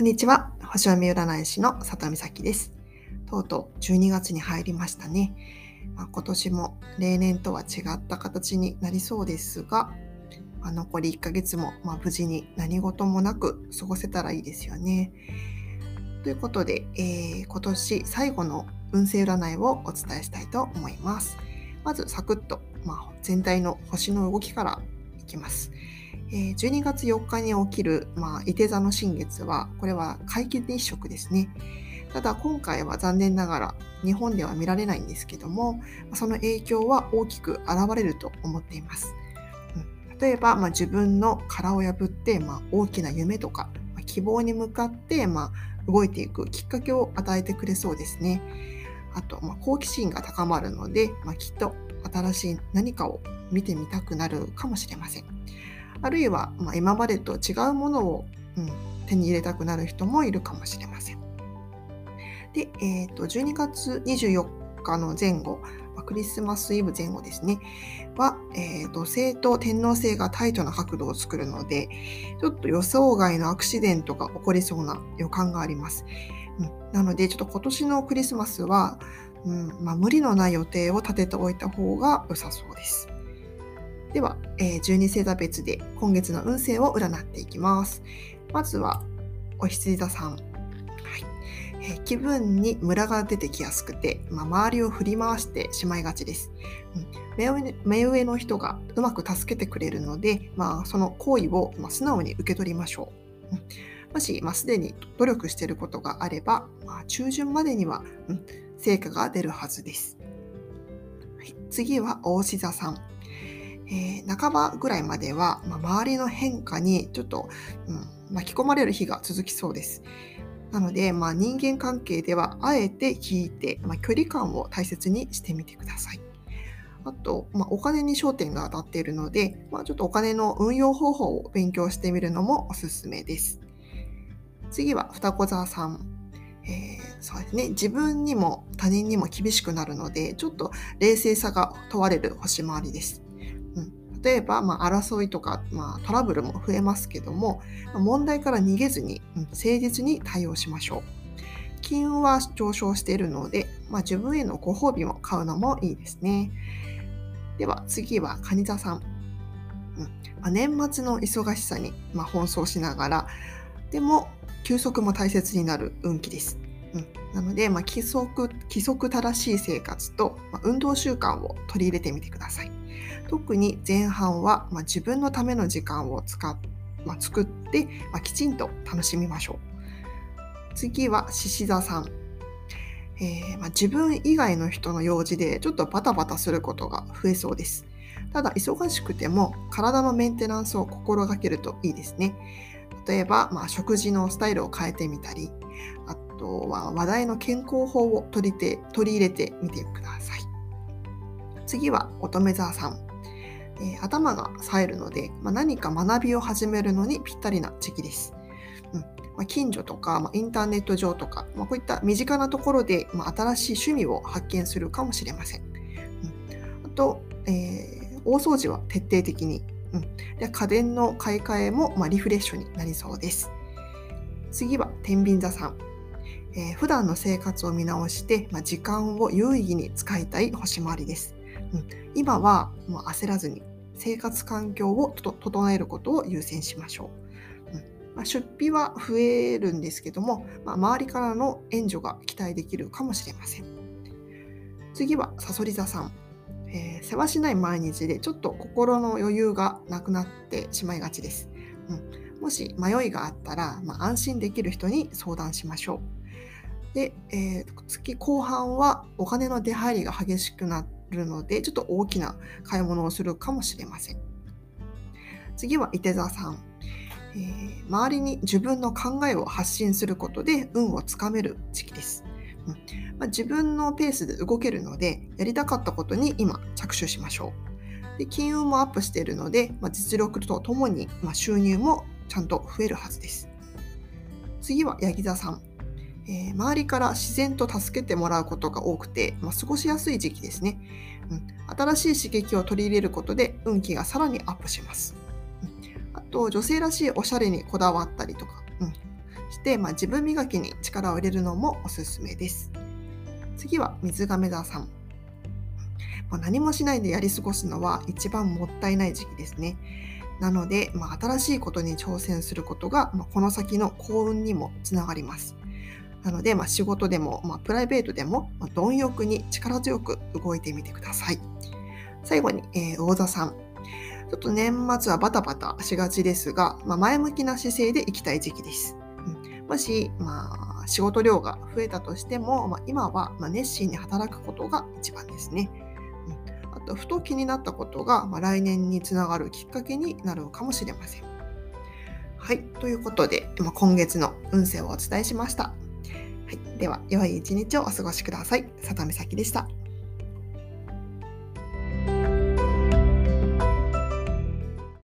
こんにちは。星読み占い師の里見咲です。とうとう12月に入りましたね。まあ、今年も例年とは違った形になりそうですが、まあ、残り1ヶ月もま無事に何事もなく過ごせたらいいですよね。ということで、えー、今年最後の運勢占いをお伝えしたいと思います。まずサクッと、まあ、全体の星の動きからいきます。え12月4日に起きる、まあ、伊手座の新月は、これは皆既日食ですね。ただ今回は残念ながら日本では見られないんですけども、その影響は大きく現れると思っています。例えば、まあ、自分の殻を破って、まあ、大きな夢とか、まあ、希望に向かって、まあ、動いていくきっかけを与えてくれそうですね。あと、まあ、好奇心が高まるので、まあ、きっと新しい何かを見てみたくなるかもしれません。あるいは、ま、今までと違うものを、うん、手に入れたくなる人もいるかもしれません。で、えーと、12月24日の前後、クリスマスイブ前後ですね、は、えー、土星と天王星がタイトな角度を作るので、ちょっと予想外のアクシデントが起こりそうな予感があります。うん、なので、ちょっと今年のクリスマスは、うんまあ、無理のない予定を立てておいた方が良さそうです。では、えー、12星座別で今月の運勢を占っていきます。まずは、お羊座さん。はいえー、気分にムラが出てきやすくて、まあ、周りを振り回してしまいがちです、うん、目上。目上の人がうまく助けてくれるので、まあ、その行為を、まあ、素直に受け取りましょう。うんもし、まあ、すでに努力していることがあれば、まあ、中旬までには、うん、成果が出るはずです。はい、次は、大志座さん。えー、半ばぐらいまでは、まあ、周りの変化にちょっと、うん、巻き込まれる日が続きそうです。なので、まあ、人間関係ではあえて聞いて、まあ、距離感を大切にしてみてください。あと、まあ、お金に焦点が当たっているので、まあ、ちょっとお金の運用方法を勉強してみるのもおすすめです。次は双子座さん。えー、そうですね。自分にも他人にも厳しくなるので、ちょっと冷静さが問われる星回りです。例えば、まあ、争いとか、まあ、トラブルも増えますけども、問題から逃げずに、うん、誠実に対応しましょう。金運は上昇しているので、まあ、自分へのご褒美も買うのもいいですね。では次は蟹座さん。うんまあ、年末の忙しさに、まあ、奔走しながら、でも休息も大切になる運気です。うん、なので、まあ、規則規則正しい生活と、まあ、運動習慣を取り入れてみてください。特に前半は、まあ、自分のための時間を使っ、まあ、作って、まあ、きちんと楽しみましょう。次は獅子座さん。えー、ま自分以外の人の用事でちょっとバタバタすることが増えそうです。ただ忙しくても体のメンテナンスを心がけるといいですね。例えば、ま、食事のスタイルを変えてみたり、あとは話題の健康法を取りて取り入れてみてください。次は乙女座さん。えー、頭が冴えるので、まあ、何か学びを始めるのにぴったりな時期です。うんまあ、近所とか、まあ、インターネット上とか、まあ、こういった身近なところで、まあ、新しい趣味を発見するかもしれません。うん、あと、えー、大掃除は徹底的に。うん、で家電の買い替えも、まあ、リフレッシュになりそうです。次は天秤座さん。えー、普段の生活を見直して、まあ、時間を有意義に使いたい星回りです。うん、今はもう焦らずに生活環境を整えることを優先しましょう。うんまあ、出費は増えるんですけども、まあ、周りからの援助が期待できるかもしれません。次はさそり座さん。えー、世話しない毎日でちょっと心の余裕がなくなってしまいがちです。うん、もし迷いがあったら、まあ、安心できる人に相談しましょう。で、えー、月後半はお金の出入りが激しくなってるので、ちょっと大きな買い物をするかもしれません。次は、伊手座さん。えー、周りに自分の考えを発信することで運をつかめる時期です。うんまあ、自分のペースで動けるので、やりたかったことに今着手しましょう。で金運もアップしているので、まあ、実力とともに、まあ、収入もちゃんと増えるはずです。次は、ヤギ座さん。えー、周りから自然と助けてもらうことが多くて、まあ、過ごしやすい時期ですね、うん。新しい刺激を取り入れることで運気がさらにアップします。うん、あと、女性らしいおしゃれにこだわったりとか、うん、して、まあ、自分磨きに力を入れるのもおすすめです。次は水亀座さん。ま、何もしないでやり過ごすのは一番もったいない時期ですね。なので、まあ、新しいことに挑戦することが、まあ、この先の幸運にもつながります。なので、まあ、仕事でも、まあ、プライベートでも、まあ、貪欲に力強く動いてみてください。最後に、えー、魚座さん。ちょっと年末はバタバタしがちですが、まあ、前向きな姿勢でいきたい時期です。うん、もし、まあ、仕事量が増えたとしても、まあ、今はま熱心に働くことが一番ですね。うん、あと、ふと気になったことが、ま来年につながるきっかけになるかもしれません。はい。ということで、ま今月の運勢をお伝えしました。はい、では、良い一日をお過ごしください。里見咲でした。